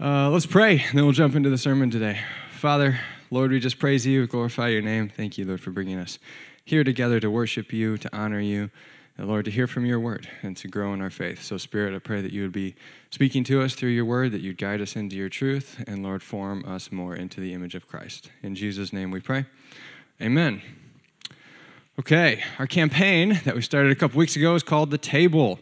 Uh, let's pray, and then we'll jump into the sermon today. Father, Lord, we just praise you, glorify your name. Thank you, Lord, for bringing us here together to worship you, to honor you, and Lord, to hear from your word and to grow in our faith. So, Spirit, I pray that you would be speaking to us through your word, that you'd guide us into your truth, and Lord, form us more into the image of Christ. In Jesus' name we pray. Amen. Okay, our campaign that we started a couple weeks ago is called The Table.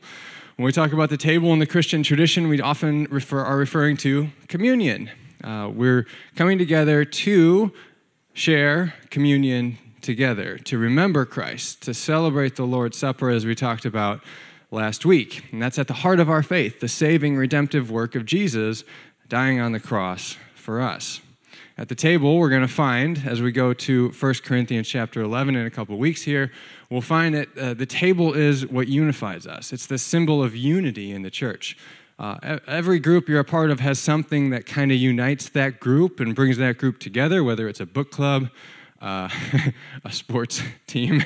When we talk about the table in the Christian tradition, we often refer, are referring to communion. Uh, we're coming together to share communion together, to remember Christ, to celebrate the Lord's Supper as we talked about last week. And that's at the heart of our faith, the saving, redemptive work of Jesus dying on the cross for us. At the table, we're going to find, as we go to 1 Corinthians chapter 11 in a couple weeks here, we'll find that uh, the table is what unifies us. It's the symbol of unity in the church. Uh, every group you're a part of has something that kind of unites that group and brings that group together, whether it's a book club, uh, a sports team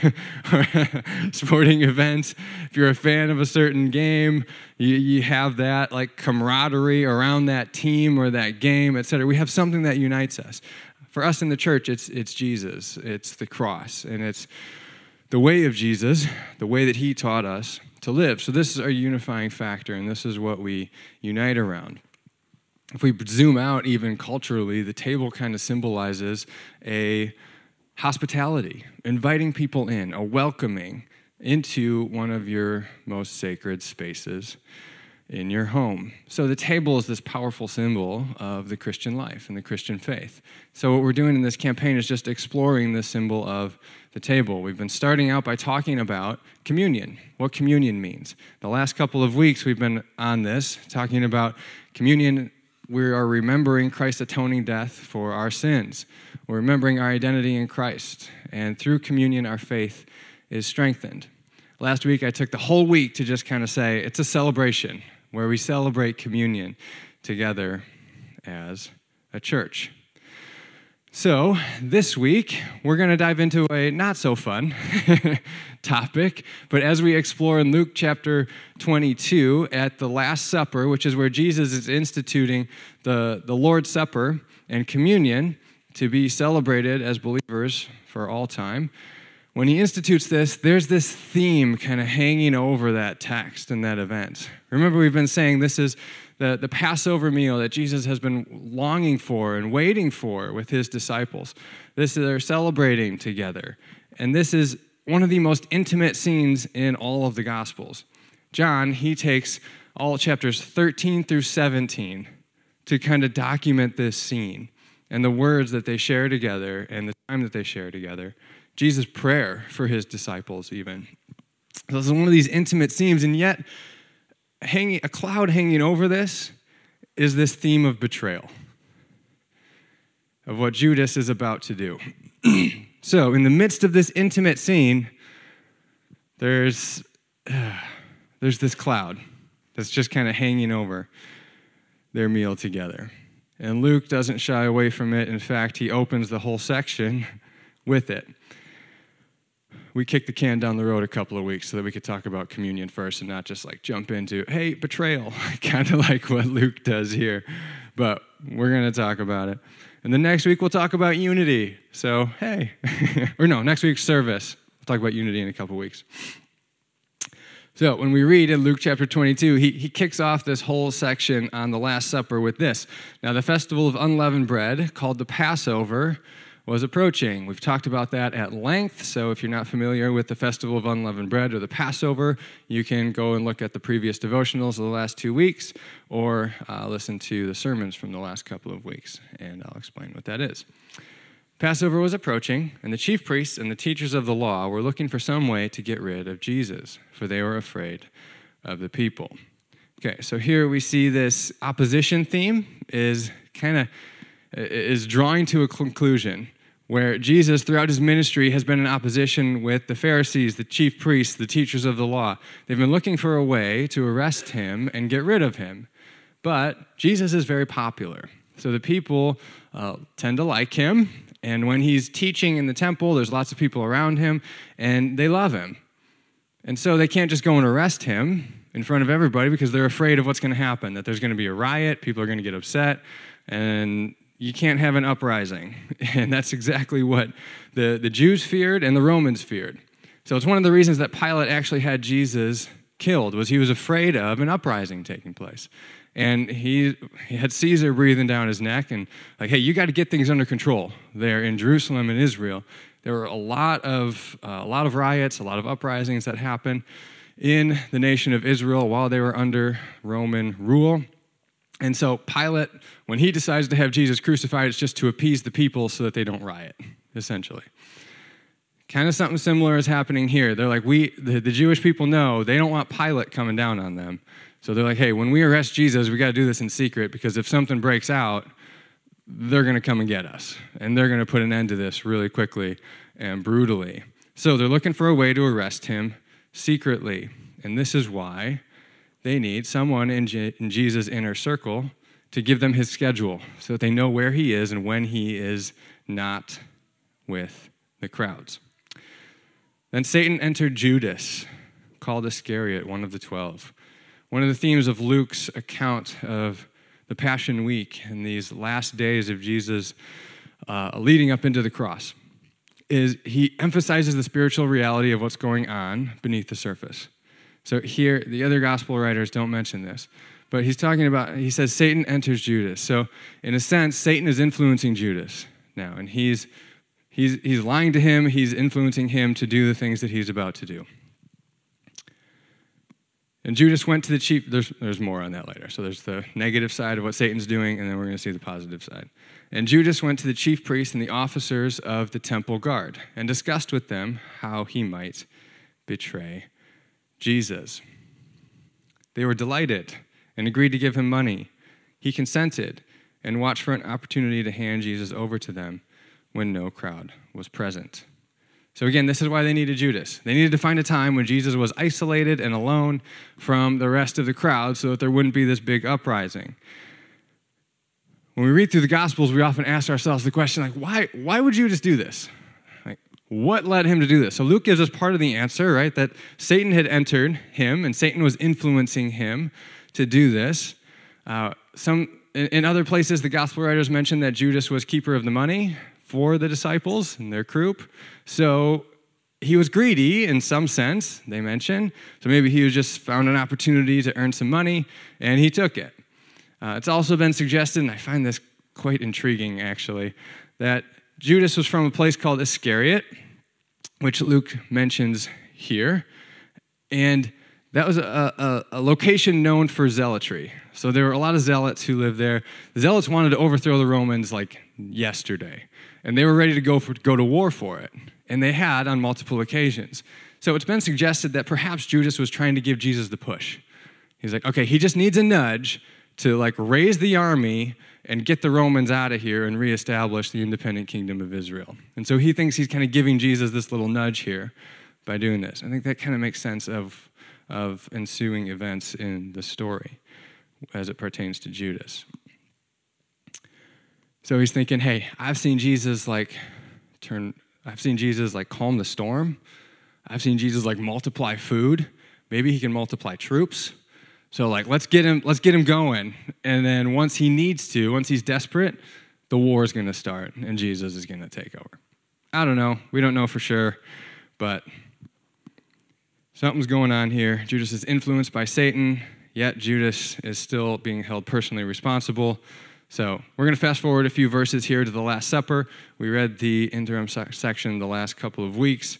or sporting event. If you're a fan of a certain game, you, you have that like camaraderie around that team or that game, etc. We have something that unites us. For us in the church, it's, it's Jesus, it's the cross, and it's the way of Jesus, the way that he taught us to live. So, this is our unifying factor, and this is what we unite around. If we zoom out even culturally, the table kind of symbolizes a hospitality, inviting people in, a welcoming into one of your most sacred spaces in your home. So the table is this powerful symbol of the Christian life and the Christian faith. So what we're doing in this campaign is just exploring the symbol of the table. We've been starting out by talking about communion, what communion means. The last couple of weeks we've been on this, talking about communion. We are remembering Christ's atoning death for our sins. We're remembering our identity in Christ. And through communion, our faith is strengthened. Last week, I took the whole week to just kind of say it's a celebration where we celebrate communion together as a church. So, this week, we're going to dive into a not so fun topic, but as we explore in Luke chapter 22 at the Last Supper, which is where Jesus is instituting the, the Lord's Supper and communion to be celebrated as believers for all time, when he institutes this, there's this theme kind of hanging over that text and that event. Remember, we've been saying this is the, the Passover meal that Jesus has been longing for and waiting for with his disciples. This is they're celebrating together. And this is one of the most intimate scenes in all of the Gospels. John, he takes all chapters 13 through 17 to kind of document this scene and the words that they share together and the time that they share together. Jesus' prayer for his disciples, even. So this is one of these intimate scenes, and yet hanging, a cloud hanging over this is this theme of betrayal, of what Judas is about to do. so, in the midst of this intimate scene, there's, uh, there's this cloud that's just kind of hanging over their meal together. And Luke doesn't shy away from it. In fact, he opens the whole section with it we kicked the can down the road a couple of weeks so that we could talk about communion first and not just like jump into, hey, betrayal, kind of like what Luke does here. But we're going to talk about it. And then next week we'll talk about unity. So, hey, or no, next week's service. We'll talk about unity in a couple of weeks. So, when we read in Luke chapter 22, he, he kicks off this whole section on the Last Supper with this. Now, the festival of unleavened bread, called the Passover, was approaching. We've talked about that at length, so if you're not familiar with the Festival of Unleavened Bread or the Passover, you can go and look at the previous devotionals of the last two weeks or uh, listen to the sermons from the last couple of weeks, and I'll explain what that is. Passover was approaching, and the chief priests and the teachers of the law were looking for some way to get rid of Jesus, for they were afraid of the people. Okay, so here we see this opposition theme is kind of is drawing to a conclusion where Jesus, throughout his ministry, has been in opposition with the Pharisees, the chief priests, the teachers of the law. They've been looking for a way to arrest him and get rid of him. But Jesus is very popular. So the people uh, tend to like him. And when he's teaching in the temple, there's lots of people around him, and they love him. And so they can't just go and arrest him. in front of everybody because they're afraid of what's going to happen, that there's going to be a riot, people are going to get upset, and you can't have an uprising. And that's exactly what the, the Jews feared and the Romans feared. So it's one of the reasons that Pilate actually had Jesus killed was he was afraid of an uprising taking place. And he, he had Caesar breathing down his neck and like, hey, you got to get things under control there in Jerusalem and Israel. There were a lot of uh, a lot of riots, a lot of uprisings that happened in the nation of Israel while they were under Roman rule. And so Pilate, when he decides to have Jesus crucified, it's just to appease the people so that they don't riot, essentially. Kind of something similar is happening here. They're like, we, the, the Jewish people know they don't want Pilate coming down on them. So they're like, hey, when we arrest Jesus, we got to do this in secret because if something breaks out, they're going to come and get us. And they're going to put an end to this really quickly and brutally. So they're looking for a way to arrest him secretly. And this is why they need someone in, Je- in Jesus' inner circle to give them his schedule so that they know where he is and when he is not with the crowds. Then Satan entered Judas, called Iscariot, one of the twelve. One of the themes of Luke's account of the Passion Week and these last days of Jesus uh, leading up into the cross is he emphasizes the spiritual reality of what's going on beneath the surface. So here, the other gospel writers don't mention this, but he's talking about, he says Satan enters Judas. So in a sense, Satan is influencing Judas now, and he's He's, he's lying to him, he's influencing him to do the things that he's about to do. And Judas went to the chief, there's, there's more on that later. So there's the negative side of what Satan's doing, and then we're going to see the positive side. And Judas went to the chief priests and the officers of the temple guard and discussed with them how he might betray Jesus. They were delighted and agreed to give him money. He consented and watched for an opportunity to hand Jesus over to them when no crowd was present. So, again, this is why they needed Judas. They needed to find a time when Jesus was isolated and alone from the rest of the crowd so that there wouldn't be this big uprising. When we read through the Gospels, we often ask ourselves the question, like, why, why would Judas do this? Like, what led him to do this? So, Luke gives us part of the answer, right? That Satan had entered him and Satan was influencing him to do this. Uh, some, in, other places, the Gospel writers mention that Judas was keeper of the money, for the disciples and their group. So he was greedy in some sense, they mention. So maybe he was just found an opportunity to earn some money and he took it. Uh, it's also been suggested, and I find this quite intriguing actually, that Judas was from a place called Iscariot, which Luke mentions here. And that was a, a, a, location known for zealotry. So there were a lot of zealots who lived there. The zealots wanted to overthrow the Romans like yesterday and they were ready to go, for, go to war for it. And they had on multiple occasions. So it's been suggested that perhaps Judas was trying to give Jesus the push. He's like, okay, he just needs a nudge to like raise the army and get the Romans out of here and reestablish the independent kingdom of Israel. And so he thinks he's kind of giving Jesus this little nudge here by doing this. I think that kind of makes sense of, of ensuing events in the story as it pertains to Judas. So he's thinking, hey, I've seen Jesus like turn, I've seen Jesus like calm the storm. I've seen Jesus like multiply food. Maybe he can multiply troops. So like let's get him let's get him going. And then once he needs to, once he's desperate, the war is going to start and Jesus is going to take over. I don't know. We don't know for sure, but something's going on here. Judas is influenced by Satan, yet Judas is still being held personally responsible so we're going to fast forward a few verses here to the Last Supper. We read the interim section the last couple of weeks.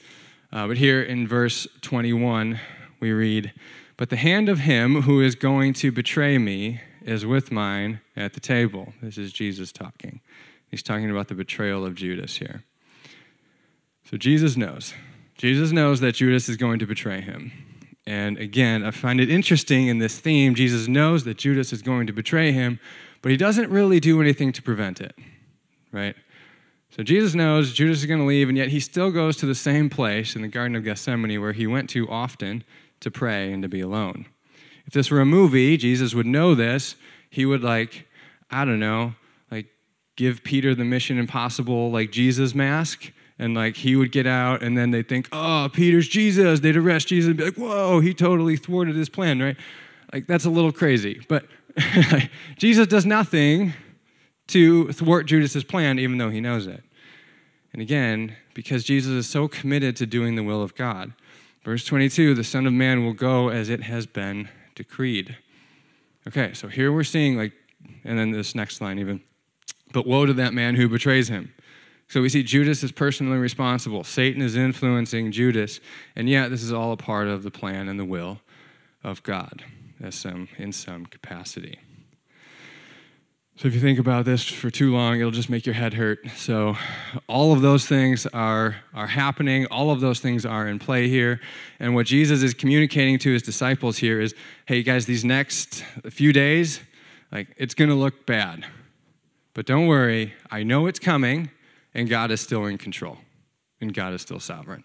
Uh, but here in verse 21, we read, But the hand of him who is going to betray me is with mine at the table. This is Jesus talking. He's talking about the betrayal of Judas here. So Jesus knows. Jesus knows that Judas is going to betray him. And again, I find it interesting in this theme. Jesus knows that Judas is going to betray him, but he doesn't really do anything to prevent it, right? So Jesus knows Judas is going to leave, and yet he still goes to the same place in the Garden of Gethsemane where he went to often to pray and to be alone. If this were a movie, Jesus would know this. He would, like, I don't know, like give Peter the Mission Impossible, like Jesus mask, and like he would get out and then they'd think oh peter's jesus. They'd arrest jesus and be like whoa he totally thwarted his plan right? Like that's a little crazy. But jesus does nothing to thwart judas's plan even though he knows it. And again because jesus is so committed to doing the will of god. Verse 22 the son of man will go as it has been decreed. Okay so here we're seeing like and then this next line even. But woe to that man who betrays him so we see Judas is personally responsible. Satan is influencing Judas, and yet this is all a part of the plan and the will of God as some, in some capacity. So if you think about this for too long, it'll just make your head hurt. So all of those things are, are happening, all of those things are in play here. And what Jesus is communicating to his disciples here is hey, guys, these next few days, like, it's going to look bad. But don't worry, I know it's coming and God is still in control, and God is still sovereign.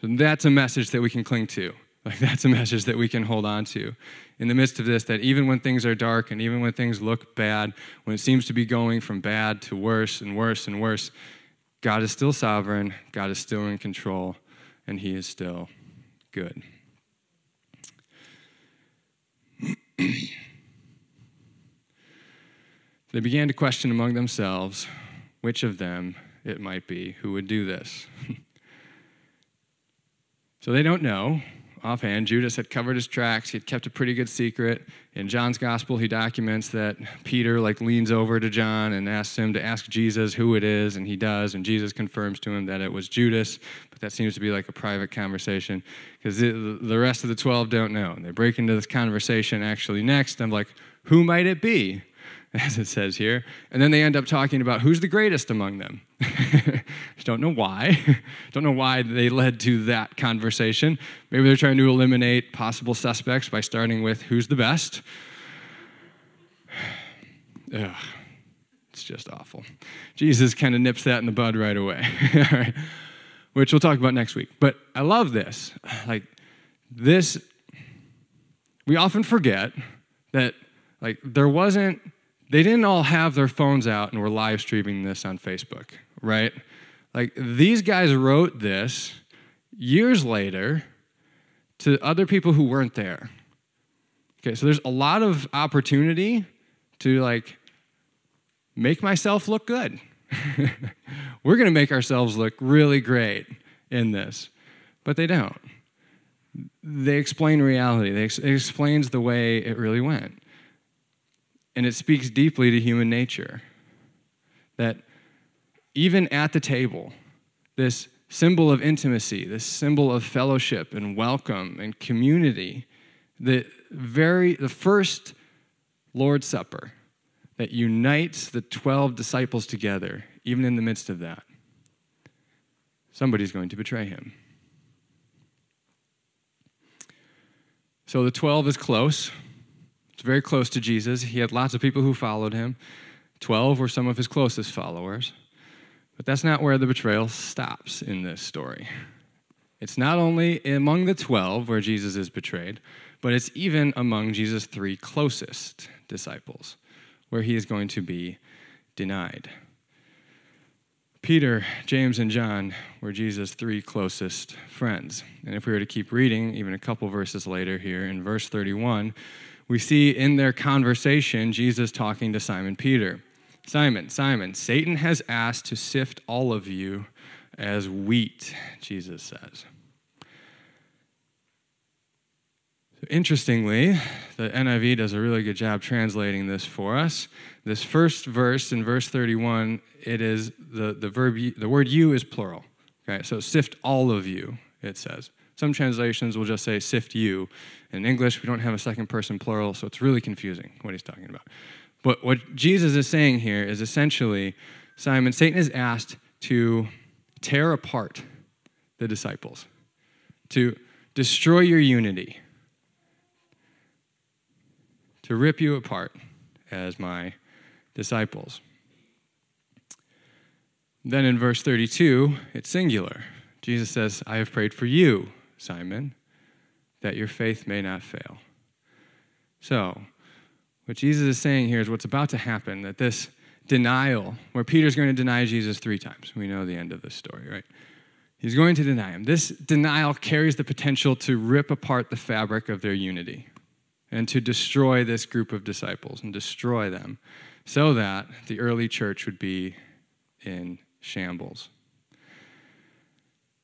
And that's a message that we can cling to. Like, that's a message that we can hold on to in the midst of this that even when things are dark and even when things look bad, when it seems to be going from bad to worse and worse and worse, God is still sovereign, God is still in control, and He is still good. they began to question among themselves which of them it might be who would do this. so they don't know. Offhand, Judas had covered his tracks. He had kept a pretty good secret. In John's gospel, he documents that Peter like leans over to John and asks him to ask Jesus who it is, and he does, and Jesus confirms to him that it was Judas. But that seems to be like a private conversation because the rest of the twelve don't know. And they break into this conversation actually next. I'm like, who might it be? as it says here. And then they end up talking about who's the greatest among them. don't know why. don't know why they led to that conversation. Maybe they're trying to eliminate possible suspects by starting with who's the best. Ugh, it's just awful. Jesus kind of nips that in the bud right away, which we'll talk about next week. But I love this. Like, this, we often forget that, like, there wasn't they didn't all have their phones out and were live streaming this on Facebook, right? Like these guys wrote this years later to other people who weren't there. Okay, so there's a lot of opportunity to like make myself look good. We're going to make ourselves look really great in this, but they don't. They explain reality. They ex- it explains the way it really went. And it speaks deeply to human nature that even at the table, this symbol of intimacy, this symbol of fellowship and welcome and community, the very the first Lord's Supper that unites the 12 disciples together, even in the midst of that, somebody's going to betray him. So the 12 is close. Very close to Jesus. He had lots of people who followed him. Twelve were some of his closest followers. But that's not where the betrayal stops in this story. It's not only among the 12 where Jesus is betrayed, but it's even among Jesus' three closest disciples where he is going to be denied. Peter, James, and John were Jesus' three closest friends. And if we were to keep reading, even a couple verses later here in verse 31, we see in their conversation Jesus talking to Simon Peter. Simon, Simon, Satan has asked to sift all of you as wheat, Jesus says. Interestingly, the NIV does a really good job translating this for us. This first verse in verse 31, it is the, the verb the word you is plural. Okay, so sift all of you, it says. Some translations will just say sift you. In English, we don't have a second person plural, so it's really confusing what he's talking about. But what Jesus is saying here is essentially Simon, Satan is asked to tear apart the disciples, to destroy your unity, to rip you apart as my disciples. Then in verse 32, it's singular. Jesus says, I have prayed for you, Simon, that your faith may not fail. So, what Jesus is saying here is what's about to happen that this denial, where Peter's going to deny Jesus three times. We know the end of this story, right? He's going to deny him. This denial carries the potential to rip apart the fabric of their unity and to destroy this group of disciples and destroy them so that the early church would be in shambles.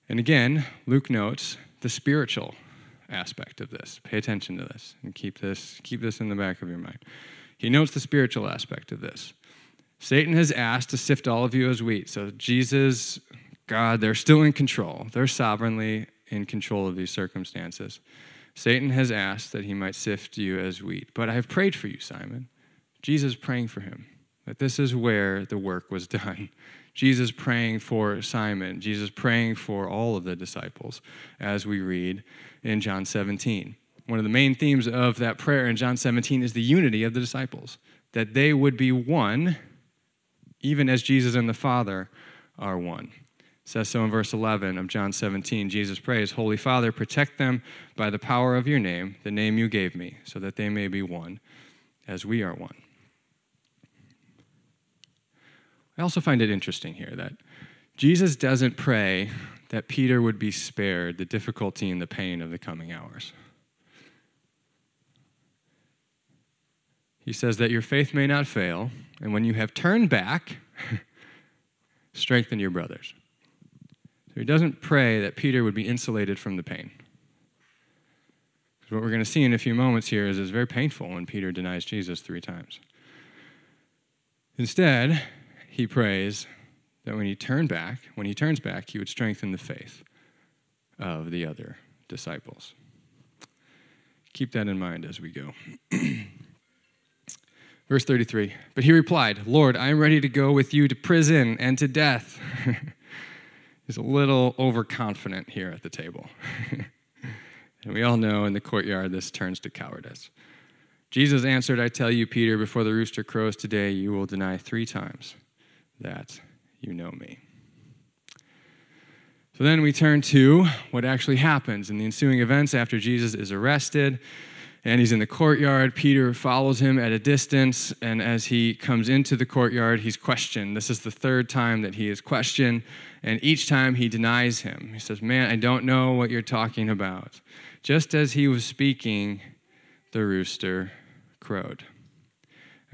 And again, Luke notes the spiritual aspect of this. Pay attention to this and keep this, keep this in the back of your mind. He notes the spiritual aspect of this. Satan has asked to sift all of you as wheat. So Jesus, God, they're still in control. They're sovereignly in control of these circumstances. Satan has asked that he might sift you as wheat. But I have prayed for you, Simon. Jesus praying for him, that this is where the work was done. Jesus praying for Simon, Jesus praying for all of the disciples, as we read in John 17. One of the main themes of that prayer in John 17 is the unity of the disciples, that they would be one, even as Jesus and the Father are one. It says so in verse 11 of John 17. Jesus prays, Holy Father, protect them by the power of your name, the name you gave me, so that they may be one as we are one. I also find it interesting here that Jesus doesn't pray that Peter would be spared the difficulty and the pain of the coming hours. He says that your faith may not fail, and when you have turned back, strengthen your brothers. So he doesn't pray that Peter would be insulated from the pain. Because what we're going to see in a few moments here is it's very painful when Peter denies Jesus three times. Instead, he prays that when he turned back, when he turns back, he would strengthen the faith of the other disciples. Keep that in mind as we go. Verse 33 But he replied, Lord, I am ready to go with you to prison and to death. He's a little overconfident here at the table. and we all know in the courtyard this turns to cowardice. Jesus answered, I tell you, Peter, before the rooster crows today, you will deny three times that you know me. So then we turn to what actually happens in the ensuing events after Jesus is arrested and he's in the courtyard. Peter follows him at a distance, and as he comes into the courtyard, he's questioned. This is the third time that he is questioned, and each time he denies him. He says, Man, I don't know what you're talking about. Just as he was speaking, the rooster crowed.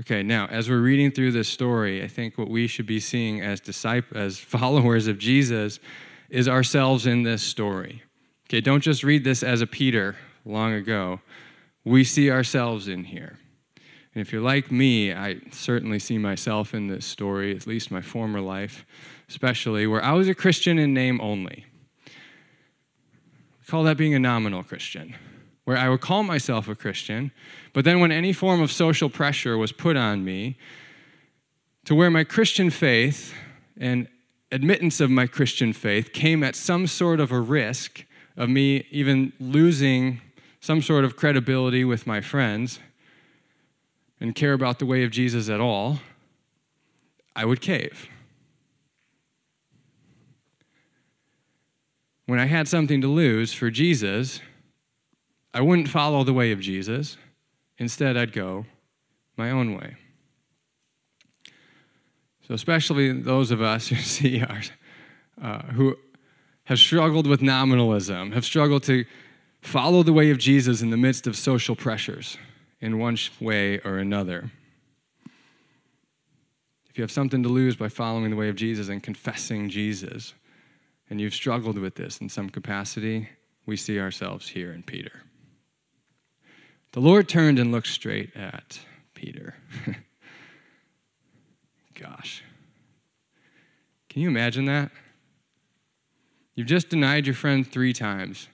Okay, now as we're reading through this story, I think what we should be seeing as disciples, as followers of Jesus, is ourselves in this story. Okay, don't just read this as a Peter long ago we see ourselves in here. And if you're like me, I certainly see myself in this story, at least my former life, especially, where I was a Christian in name only. We call that being a nominal Christian, where I would call myself a Christian, but then when any form of social pressure was put on me, to where my Christian faith and admittance of my Christian faith came at some sort of a risk of me even losing some sort of credibility with my friends and care about the way of Jesus at all, I would cave. When I had something to lose for Jesus, I wouldn't follow the way of Jesus. Instead, I'd go my own way. So, especially those of us who see our, uh, who have struggled with nominalism, have struggled to Follow the way of Jesus in the midst of social pressures in one way or another. If you have something to lose by following the way of Jesus and confessing Jesus, and you've struggled with this in some capacity, we see ourselves here in Peter. The Lord turned and looked straight at Peter. Gosh. Can you imagine that? You've just denied your friend three times.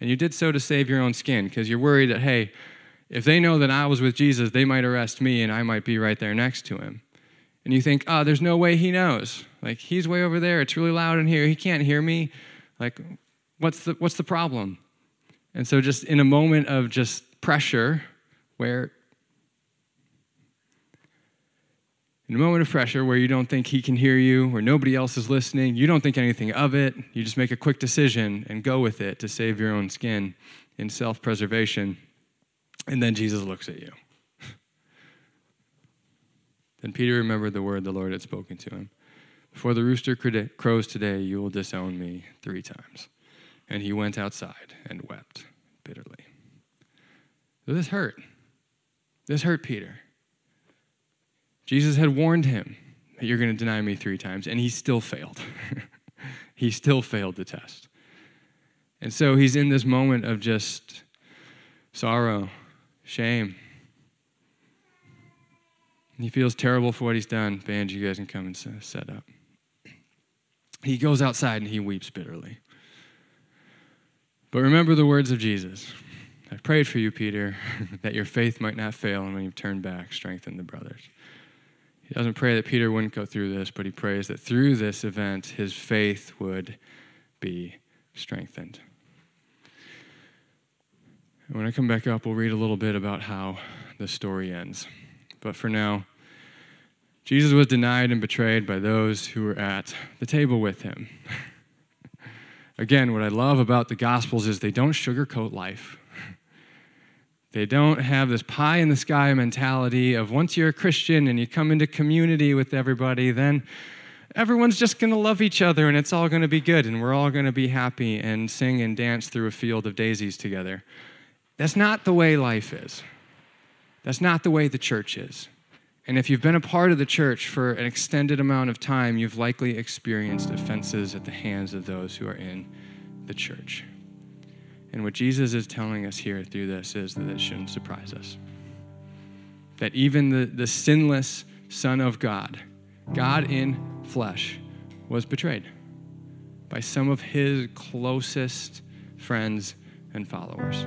And you did so to save your own skin because you're worried that, hey, if they know that I was with Jesus, they might arrest me and I might be right there next to him. And you think, oh, there's no way he knows. Like, he's way over there. It's really loud in here. He can't hear me. Like, what's the, what's the problem? And so, just in a moment of just pressure, where in a moment of pressure where you don't think he can hear you, where nobody else is listening, you don't think anything of it, you just make a quick decision and go with it to save your own skin in self preservation. And then Jesus looks at you. Then Peter remembered the word the Lord had spoken to him. Before the rooster crows today, you will disown me three times. And he went outside and wept bitterly. This hurt. This hurt Peter. Jesus had warned him that you're going to deny me three times, and he still failed. he still failed the test. And so he's in this moment of just sorrow, shame. He feels terrible for what he's done. Band, you guys can come and set up. He goes outside and he weeps bitterly. But remember the words of Jesus. I prayed for you, Peter, that your faith might not fail, and when you turn back, strengthen the brothers. He doesn't pray that Peter wouldn't go through this, but he prays that through this event, his faith would be strengthened. And when I come back up, we'll read a little bit about how the story ends. But for now, Jesus was denied and betrayed by those who were at the table with him. Again, what I love about the Gospels is they don't sugarcoat life. They don't have this pie in the sky mentality of once you're a Christian and you come into community with everybody, then everyone's just going to love each other and it's all going to be good and we're all going to be happy and sing and dance through a field of daisies together. That's not the way life is. That's not the way the church is. And if you've been a part of the church for an extended amount of time, you've likely experienced offenses at the hands of those who are in the church. And what Jesus is telling us here through this is that it shouldn't surprise us. That even the, the sinless Son of God, God in flesh, was betrayed by some of his closest friends and followers.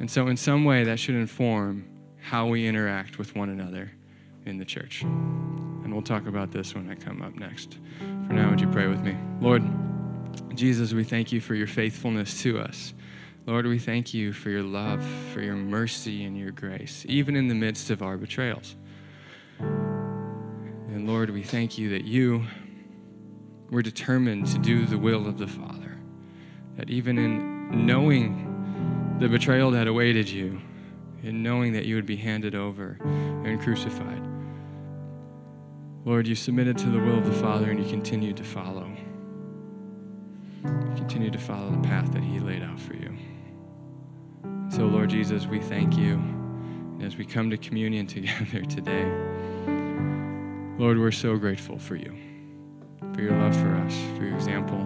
And so, in some way, that should inform how we interact with one another in the church. And we'll talk about this when I come up next. For now, would you pray with me? Lord, Jesus, we thank you for your faithfulness to us. Lord, we thank you for your love, for your mercy, and your grace, even in the midst of our betrayals. And Lord, we thank you that you were determined to do the will of the Father. That even in knowing the betrayal that awaited you, in knowing that you would be handed over and crucified, Lord, you submitted to the will of the Father and you continued to follow. You continued to follow the path that He laid out for you. So, Lord Jesus, we thank you as we come to communion together today. Lord, we're so grateful for you, for your love for us, for your example,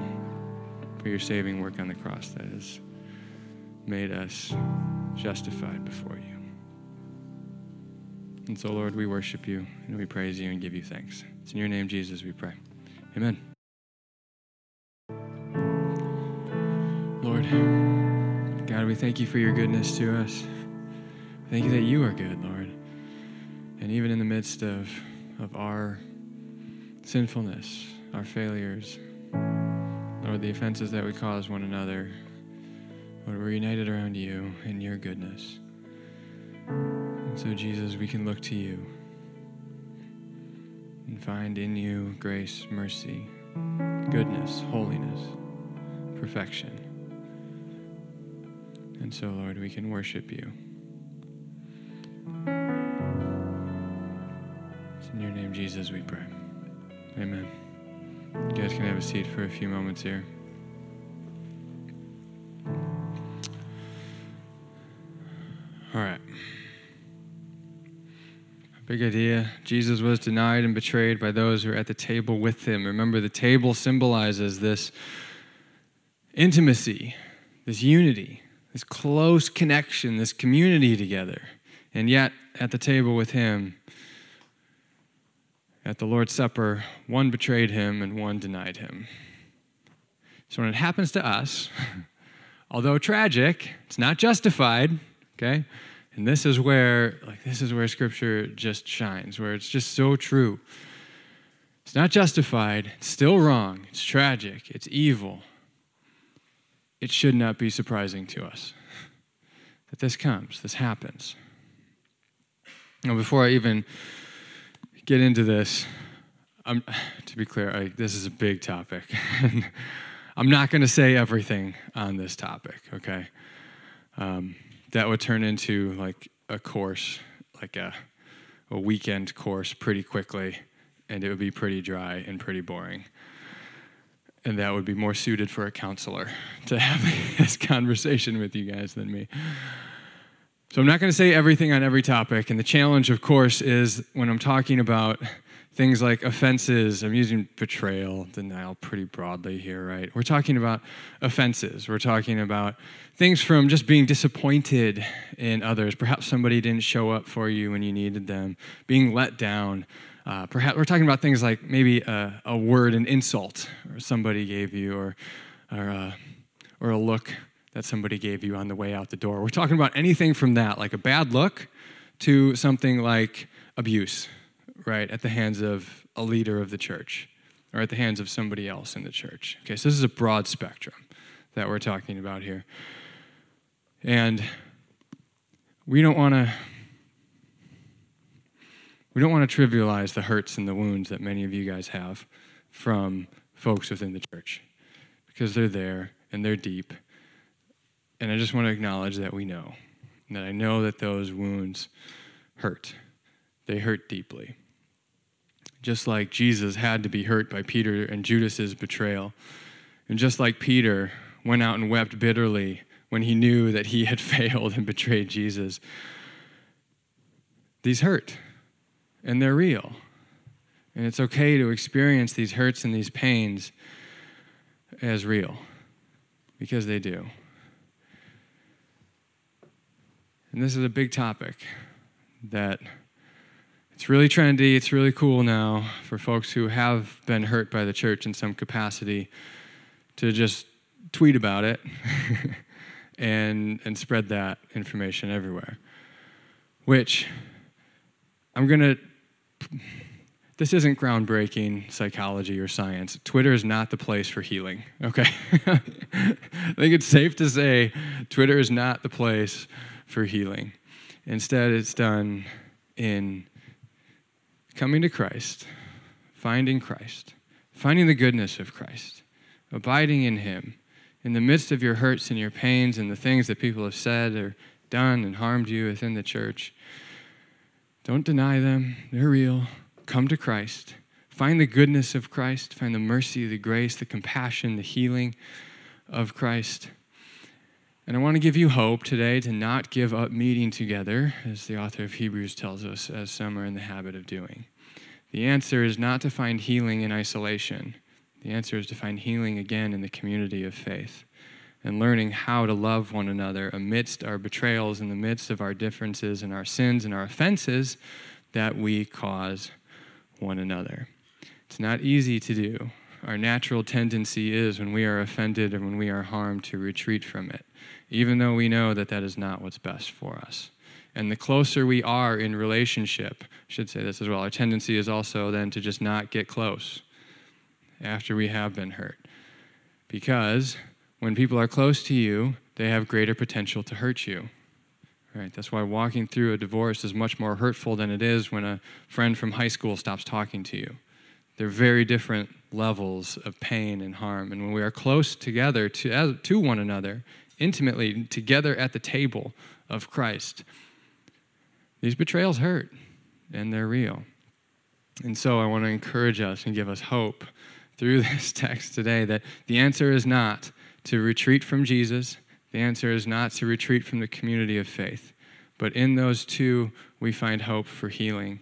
for your saving work on the cross that has made us justified before you. And so, Lord, we worship you and we praise you and give you thanks. It's in your name, Jesus, we pray. Amen. Lord, God, we thank you for your goodness to us. Thank you that you are good, Lord. And even in the midst of, of our sinfulness, our failures, Lord, the offenses that we cause one another, Lord, we're united around you in your goodness. And so, Jesus, we can look to you and find in you grace, mercy, goodness, holiness, perfection. And so, Lord, we can worship you. It's in your name, Jesus, we pray. Amen. You guys can have a seat for a few moments here. All right. Big idea. Jesus was denied and betrayed by those who were at the table with him. Remember, the table symbolizes this intimacy, this unity, this close connection, this community together. And yet, at the table with him, at the Lord's Supper, one betrayed him and one denied him. So when it happens to us, although tragic, it's not justified, okay? And this is where like this is where scripture just shines, where it's just so true. It's not justified, it's still wrong, it's tragic, it's evil. It should not be surprising to us that this comes, this happens. Now, before I even get into this, I'm, to be clear, I, this is a big topic. I'm not going to say everything on this topic, okay? Um, that would turn into like a course, like a a weekend course pretty quickly, and it would be pretty dry and pretty boring. And that would be more suited for a counselor to have this conversation with you guys than me. So I'm not going to say everything on every topic. And the challenge, of course, is when I'm talking about things like offenses, I'm using betrayal, denial pretty broadly here, right? We're talking about offenses. We're talking about things from just being disappointed in others. Perhaps somebody didn't show up for you when you needed them, being let down. Uh, perhaps we're talking about things like maybe a, a word, an insult, or somebody gave you, or, or, uh, or a look that somebody gave you on the way out the door. We're talking about anything from that, like a bad look, to something like abuse right, at the hands of a leader of the church or at the hands of somebody else in the church. Okay, so this is a broad spectrum that we're talking about here. And we don't want to we don't want to trivialize the hurts and the wounds that many of you guys have from folks within the church because they're there and they're deep. And I just want to acknowledge that we know that I know that those wounds hurt. They hurt deeply just like Jesus had to be hurt by Peter and Judas's betrayal. And just like Peter went out and wept bitterly when he knew that he had failed and betrayed Jesus, these hurt, and they're real. And it's okay to experience these hurts and these pains as real, because they do. And this is a big topic that it's really trendy, it's really cool now for folks who have been hurt by the church in some capacity to just tweet about it and, and spread that information everywhere. Which I'm going to. This isn't groundbreaking psychology or science. Twitter is not the place for healing, okay? I think it's safe to say Twitter is not the place for healing. Instead, it's done in coming to Christ, finding Christ, finding the goodness of Christ, abiding in Him in the midst of your hurts and your pains and the things that people have said or done and harmed you within the church. Don't deny them, they're real. Come to Christ. Find the goodness of Christ, find the mercy, the grace, the compassion, the healing of Christ. And I want to give you hope today to not give up meeting together, as the author of Hebrews tells us, as some are in the habit of doing. The answer is not to find healing in isolation. The answer is to find healing again in the community of faith and learning how to love one another amidst our betrayals, in the midst of our differences and our sins and our offenses that we cause one another. It's not easy to do. Our natural tendency is when we are offended and when we are harmed to retreat from it even though we know that that is not what's best for us. And the closer we are in relationship, I should say this as well, our tendency is also then to just not get close after we have been hurt. Because when people are close to you, they have greater potential to hurt you. Right? That's why walking through a divorce is much more hurtful than it is when a friend from high school stops talking to you. They're very different levels of pain and harm. And when we are close together to, to one another intimately together at the table of Christ. These betrayals hurt, and they're real. And so I want to encourage us and give us hope through this text today that the answer is not to retreat from Jesus, the answer is not to retreat from the community of faith. But in those two, we find hope for healing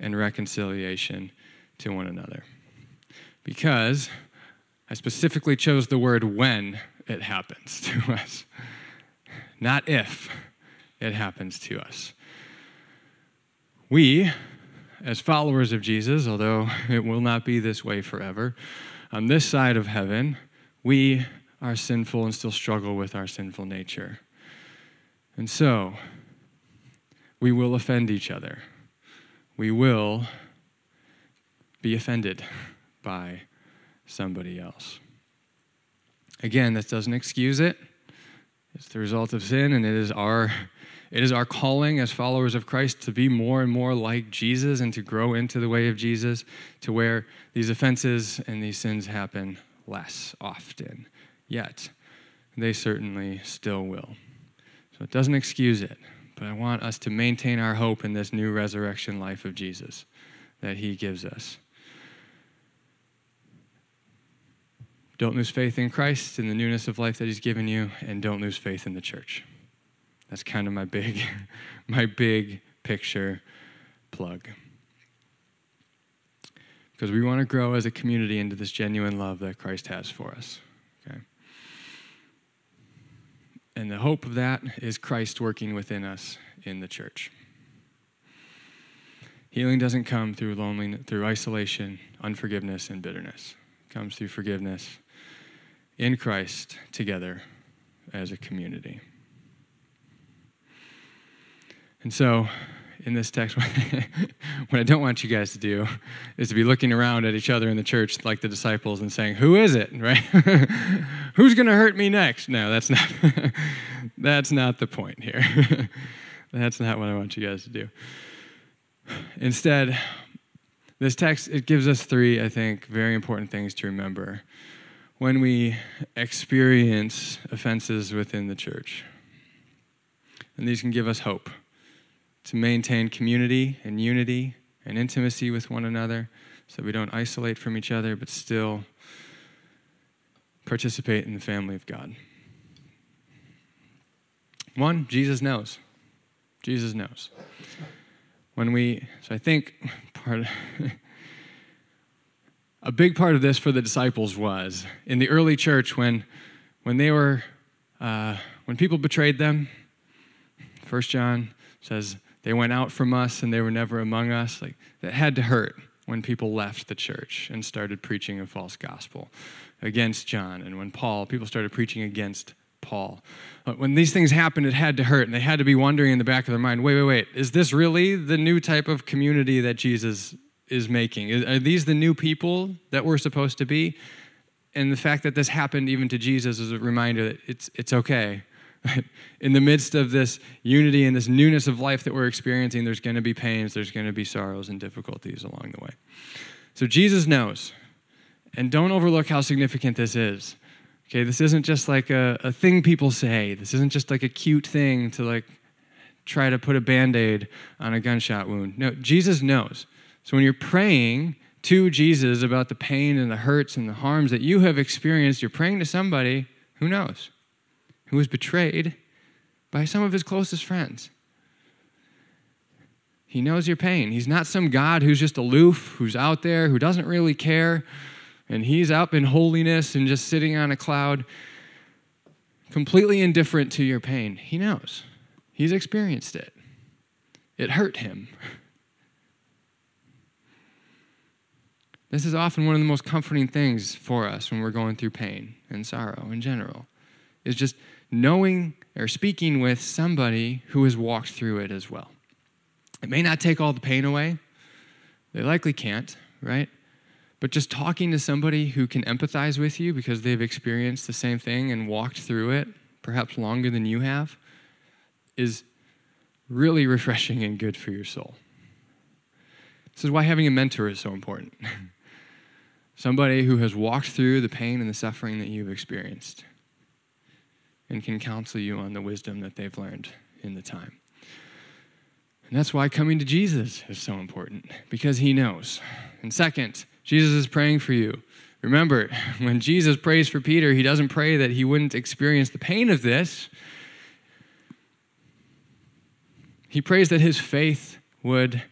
and reconciliation to one another. Because I specifically chose the word when it happens to us, not if it happens to us. We, as followers of Jesus, although it will not be this way forever, on this side of heaven, we are sinful and still struggle with our sinful nature. And so, we will offend each other. We will be offended by somebody else. Again, that doesn't excuse it. It's the result of sin, and it is our it is our calling as followers of Christ to be more and more like Jesus and to grow into the way of Jesus to where these offenses and these sins happen less often. Yet, they certainly still will. So it doesn't excuse it, but I want us to maintain our hope in this new resurrection life of Jesus that he gives us. Don't lose faith in Christ, in the newness of life that he's given you, and don't lose faith in the church. That's kind of my big, my big picture plug. Because we want to grow as a community into this genuine love that Christ has for us. Okay? And the hope of that is Christ working within us in the church. Healing doesn't come through loneliness, through isolation, unforgiveness, and bitterness. It comes through forgiveness in Christ together as a community. And so, in this text, what I don't want you guys to do is to be looking around at each other in the church like the disciples and saying, "Who is it?" Right? Who's going to hurt me next? No, that's not. that's not the point here. that's not what I want you guys to do. Instead, this text it gives us three, I think, very important things to remember when we experience offenses within the church. And these can give us hope to maintain community and unity and intimacy with one another so we don't isolate from each other but still participate in the family of God. One, Jesus knows. Jesus knows. When we, so I think part of, a big part of this for the disciples was in the early church when, when they were, uh, when people betrayed them. First John says they went out from us and they were never among us. Like that had to hurt when people left the church and started preaching a false gospel against John, and when Paul, people started preaching against Paul. But when these things happened, it had to hurt, and they had to be wondering in the back of their mind wait, wait, wait, is this really the new type of community that Jesus is making? Are these the new people that we're supposed to be? And the fact that this happened even to Jesus is a reminder that it's, it's okay. In the midst of this unity and this newness of life that we're experiencing, there's going to be pains, there's going to be sorrows and difficulties along the way. So Jesus knows. And don't overlook how significant this is. Okay, this isn't just like a, a thing people say. This isn't just like a cute thing to like try to put a band-aid on a gunshot wound. No, Jesus knows. So when you're praying to Jesus about the pain and the hurts and the harms that you have experienced, you're praying to somebody who knows, who was betrayed by some of his closest friends. He knows your pain. He's not some God who's just aloof, who's out there, who doesn't really care and he's up in holiness and just sitting on a cloud, completely indifferent to your pain. He knows, he's experienced it. It hurt him. This is often one of the most comforting things for us when we're going through pain and sorrow in general, is just knowing or speaking with somebody who has walked through it as well. It may not take all the pain away, they likely can't, right? But just talking to somebody who can empathize with you because they've experienced the same thing and walked through it, perhaps longer than you have, is really refreshing and good for your soul. This is why having a mentor is so important. Somebody who has walked through the pain and the suffering that you've experienced and can counsel you on the wisdom that they've learned in the time. And that's why coming to Jesus is so important, because he knows. And second, Jesus is praying for you. Remember, when Jesus prays for Peter, he doesn't pray that he wouldn't experience the pain of this. He prays that his faith would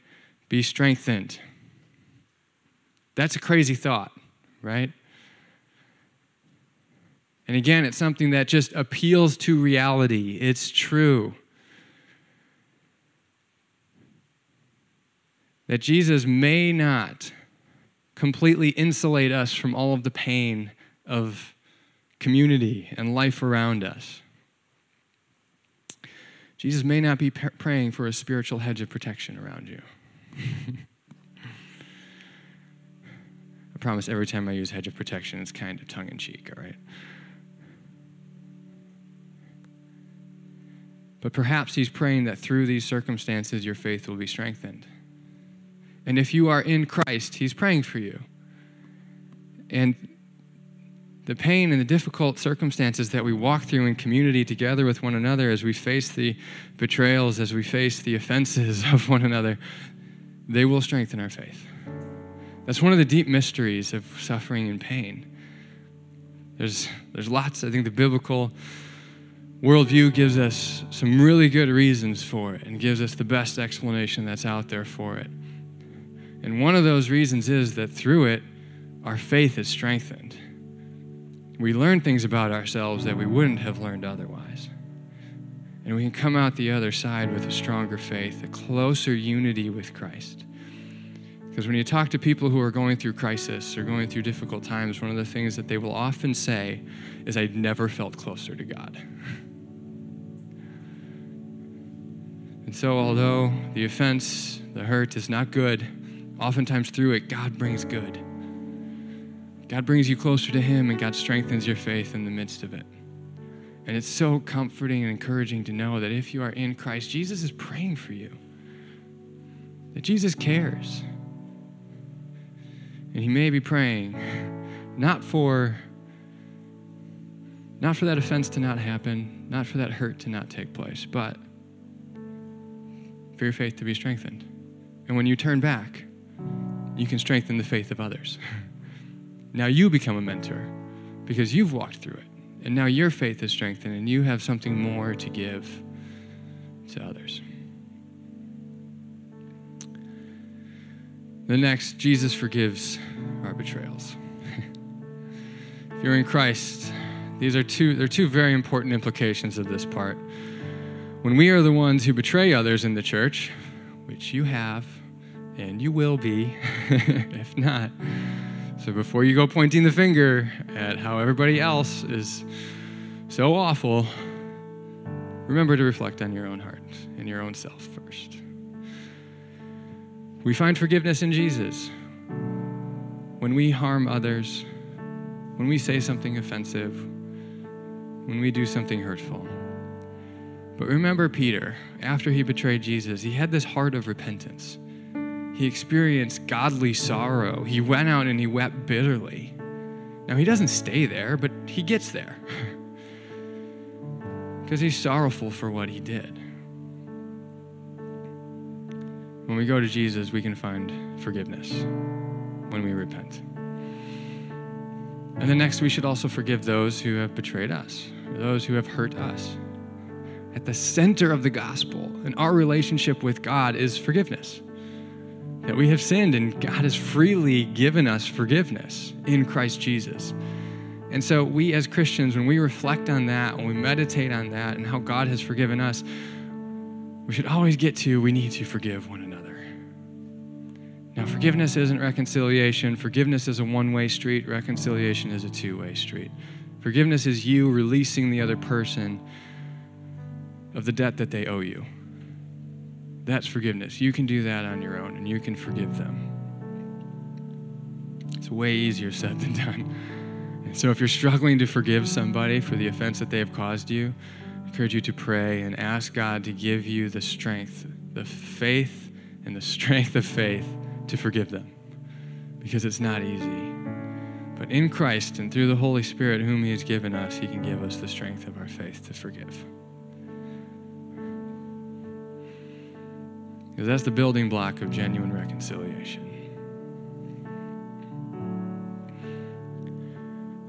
be strengthened. That's a crazy thought, right? And again, it's something that just appeals to reality. It's true. That Jesus may not completely insulate us from all of the pain of community and life around us. Jesus may not be praying for a spiritual hedge of protection around you. I promise every time I use hedge of protection, it's kind of tongue in cheek, all right? But perhaps he's praying that through these circumstances, your faith will be strengthened. And if you are in Christ, He's praying for you. And the pain and the difficult circumstances that we walk through in community together with one another as we face the betrayals, as we face the offenses of one another, they will strengthen our faith. That's one of the deep mysteries of suffering and pain. There's, there's lots, I think the biblical worldview gives us some really good reasons for it and gives us the best explanation that's out there for it. And one of those reasons is that through it, our faith is strengthened. We learn things about ourselves that we wouldn't have learned otherwise. And we can come out the other side with a stronger faith, a closer unity with Christ. Because when you talk to people who are going through crisis or going through difficult times, one of the things that they will often say is, I never felt closer to God. And so, although the offense, the hurt is not good, oftentimes through it, God brings good. God brings you closer to Him, and God strengthens your faith in the midst of it. And it's so comforting and encouraging to know that if you are in Christ, Jesus is praying for you, that Jesus cares. And He may be praying not for not for that offense to not happen, not for that hurt to not take place, but for your faith to be strengthened. And when you turn back, you can strengthen the faith of others. now you become a mentor because you've walked through it. And now your faith is strengthened and you have something more to give to others. The next, Jesus forgives our betrayals. if you're in Christ, these are two, there are two very important implications of this part. When we are the ones who betray others in the church, which you have and you will be, if not, so before you go pointing the finger at how everybody else is so awful, remember to reflect on your own heart and your own self first. We find forgiveness in Jesus. When we harm others, when we say something offensive, when we do something hurtful. But remember Peter, after he betrayed Jesus, he had this heart of repentance. He experienced godly sorrow. He went out and he wept bitterly. Now, he doesn't stay there, but he gets there because he's sorrowful for what he did. When we go to Jesus, we can find forgiveness when we repent. And then next, we should also forgive those who have betrayed us, those who have hurt us. At the center of the gospel and our relationship with God is forgiveness. That we have sinned and God has freely given us forgiveness in Christ Jesus. And so, we as Christians, when we reflect on that, when we meditate on that and how God has forgiven us, we should always get to we need to forgive one another. Now, forgiveness isn't reconciliation. Forgiveness is a one way street, reconciliation is a two way street. Forgiveness is you releasing the other person of the debt that they owe you. That's forgiveness. You can do that on your own and you can forgive them. It's way easier said than done. And so, if you're struggling to forgive somebody for the offense that they have caused you, I encourage you to pray and ask God to give you the strength, the faith, and the strength of faith to forgive them because it's not easy. But in Christ and through the Holy Spirit, whom He has given us, He can give us the strength of our faith to forgive. Because that's the building block of genuine reconciliation.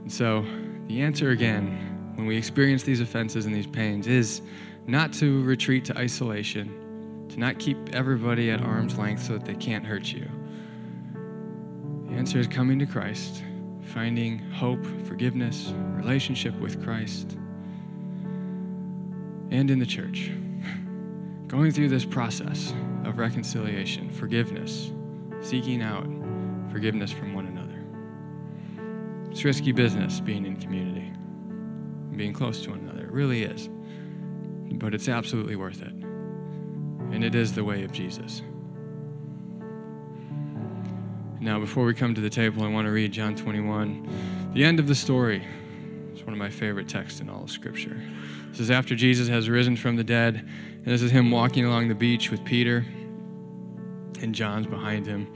And so, the answer again, when we experience these offenses and these pains, is not to retreat to isolation, to not keep everybody at arm's length so that they can't hurt you. The answer is coming to Christ, finding hope, forgiveness, relationship with Christ, and in the church. Going through this process of reconciliation, forgiveness, seeking out forgiveness from one another. It's risky business being in community, being close to one another. It really is. But it's absolutely worth it. And it is the way of Jesus. Now, before we come to the table, I want to read John 21, the end of the story. It's one of my favorite texts in all of Scripture. This is after Jesus has risen from the dead, and this is him walking along the beach with Peter, and John's behind him.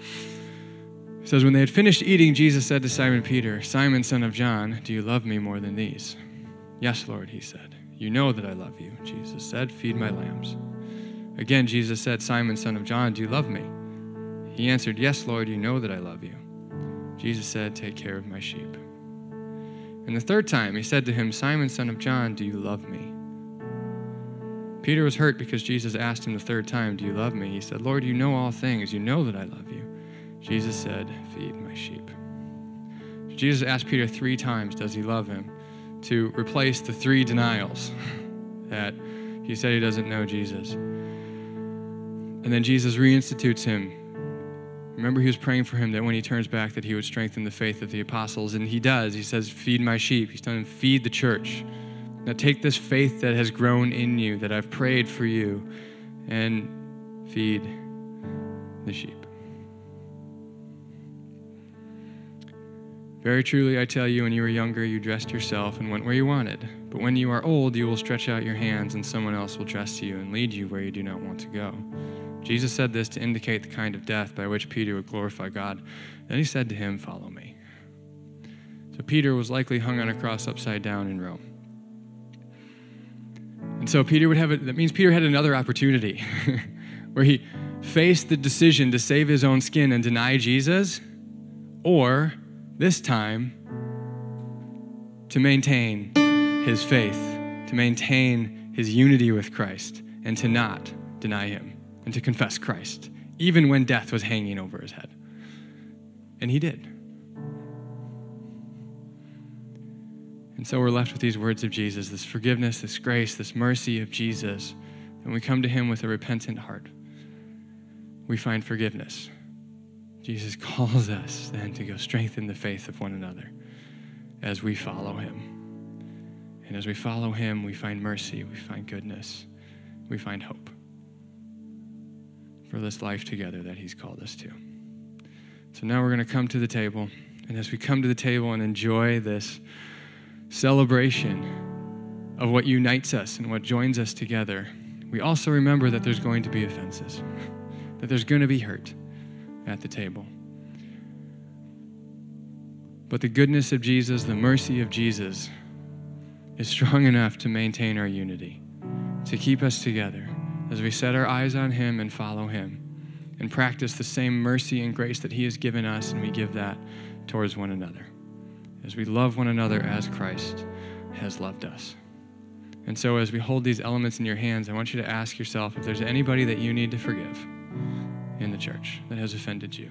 It says, When they had finished eating, Jesus said to Simon Peter, Simon, son of John, do you love me more than these? Yes, Lord, he said. You know that I love you. Jesus said, Feed my lambs. Again, Jesus said, Simon, son of John, do you love me? He answered, Yes, Lord, you know that I love you. Jesus said, Take care of my sheep. And the third time he said to him, Simon, son of John, do you love me? Peter was hurt because Jesus asked him the third time, Do you love me? He said, Lord, you know all things. You know that I love you. Jesus said, Feed my sheep. Jesus asked Peter three times, Does he love him? to replace the three denials that he said he doesn't know Jesus. And then Jesus reinstitutes him. Remember, he was praying for him that when he turns back, that he would strengthen the faith of the apostles, and he does. He says, "Feed my sheep." He's telling him, "Feed the church." Now take this faith that has grown in you, that I've prayed for you, and feed the sheep. Very truly, I tell you, when you were younger, you dressed yourself and went where you wanted. But when you are old, you will stretch out your hands, and someone else will dress you and lead you where you do not want to go. Jesus said this to indicate the kind of death by which Peter would glorify God. Then he said to him, Follow me. So Peter was likely hung on a cross upside down in Rome. And so Peter would have it, that means Peter had another opportunity where he faced the decision to save his own skin and deny Jesus, or this time to maintain his faith, to maintain his unity with Christ, and to not deny him, and to confess Christ, even when death was hanging over his head. And he did. And so we're left with these words of Jesus this forgiveness, this grace, this mercy of Jesus. And we come to him with a repentant heart. We find forgiveness. Jesus calls us then to go strengthen the faith of one another as we follow him. And as we follow him, we find mercy, we find goodness, we find hope for this life together that he's called us to. So now we're going to come to the table. And as we come to the table and enjoy this celebration of what unites us and what joins us together, we also remember that there's going to be offenses, that there's going to be hurt at the table. But the goodness of Jesus, the mercy of Jesus, is strong enough to maintain our unity, to keep us together as we set our eyes on Him and follow Him and practice the same mercy and grace that He has given us, and we give that towards one another as we love one another as Christ has loved us. And so, as we hold these elements in your hands, I want you to ask yourself if there's anybody that you need to forgive in the church that has offended you.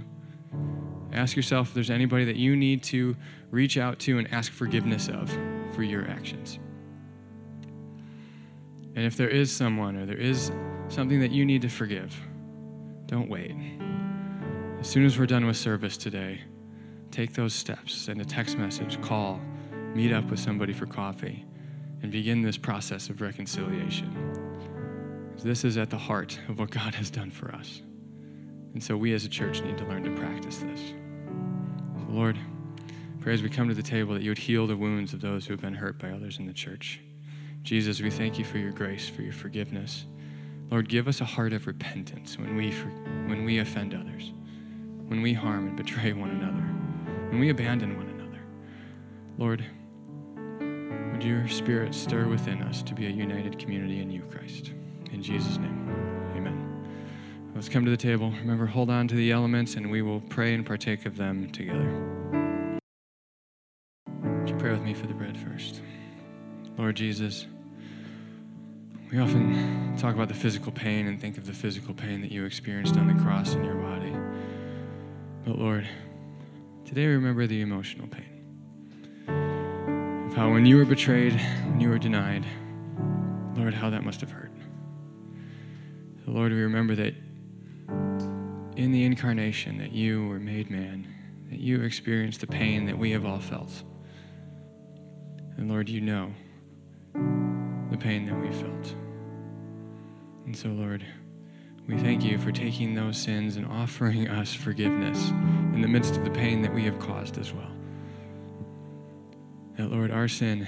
Ask yourself if there's anybody that you need to reach out to and ask forgiveness of for your actions. And if there is someone or there is something that you need to forgive, don't wait. As soon as we're done with service today, take those steps send a text message, call, meet up with somebody for coffee, and begin this process of reconciliation. This is at the heart of what God has done for us. And so we as a church need to learn to practice this. So Lord, pray as we come to the table that you would heal the wounds of those who have been hurt by others in the church. Jesus, we thank you for your grace, for your forgiveness. Lord, give us a heart of repentance when we, when we offend others, when we harm and betray one another, when we abandon one another. Lord, would your spirit stir within us to be a united community in you, Christ? In Jesus' name. Amen. Let's come to the table. Remember, hold on to the elements and we will pray and partake of them together. Would you pray with me for the bread first? Lord Jesus, we often talk about the physical pain and think of the physical pain that you experienced on the cross in your body. But Lord, today we remember the emotional pain of how when you were betrayed, when you were denied, Lord, how that must have hurt. So Lord, we remember that in the incarnation that you were made man, that you experienced the pain that we have all felt. And Lord, you know the pain that we felt. And so, Lord, we thank you for taking those sins and offering us forgiveness in the midst of the pain that we have caused as well. That, Lord, our sin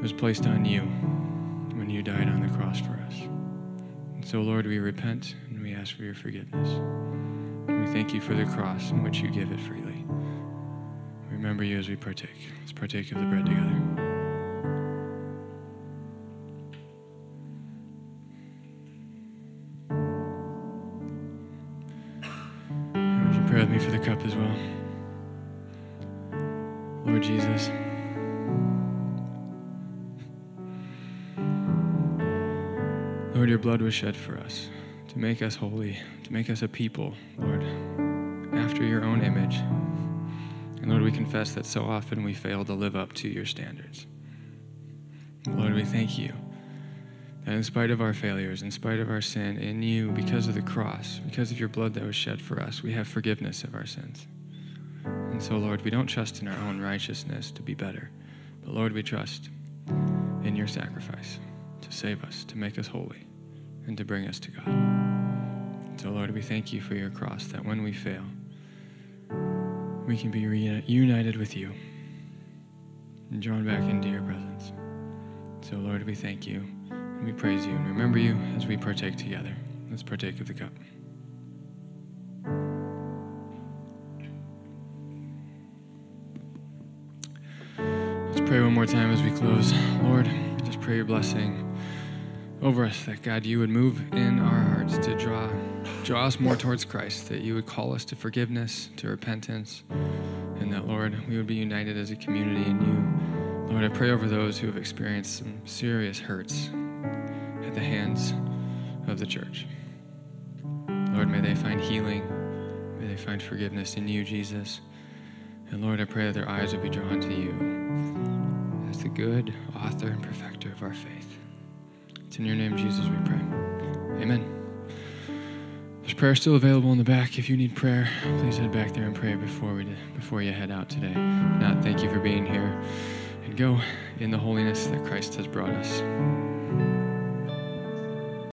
was placed on you when you died on the cross for us. And so, Lord, we repent and we ask for your forgiveness. We thank you for the cross in which you give it freely. We remember you as we partake. Let's partake of the bread together. Was shed for us to make us holy, to make us a people, Lord, after your own image. And Lord, we confess that so often we fail to live up to your standards. Lord, we thank you that in spite of our failures, in spite of our sin, in you, because of the cross, because of your blood that was shed for us, we have forgiveness of our sins. And so, Lord, we don't trust in our own righteousness to be better, but Lord, we trust in your sacrifice to save us, to make us holy, and to bring us to God. So, Lord, we thank you for your cross, that when we fail, we can be reunited with you and drawn back into your presence. So, Lord, we thank you and we praise you and remember you as we partake together. Let's partake of the cup. Let's pray one more time as we close. Lord, just pray your blessing over us that God, you would move in our hearts to draw draw us more towards Christ, that you would call us to forgiveness, to repentance, and that Lord, we would be united as a community in you. Lord, I pray over those who have experienced some serious hurts at the hands of the church. Lord, may they find healing. May they find forgiveness in you, Jesus. And Lord, I pray that their eyes would be drawn to you as the good author and perfecter of our faith. It's in your name, Jesus, we pray. Amen. There's prayer still available in the back. If you need prayer, please head back there and pray before we before you head out today. Not, thank you for being here, and go in the holiness that Christ has brought us.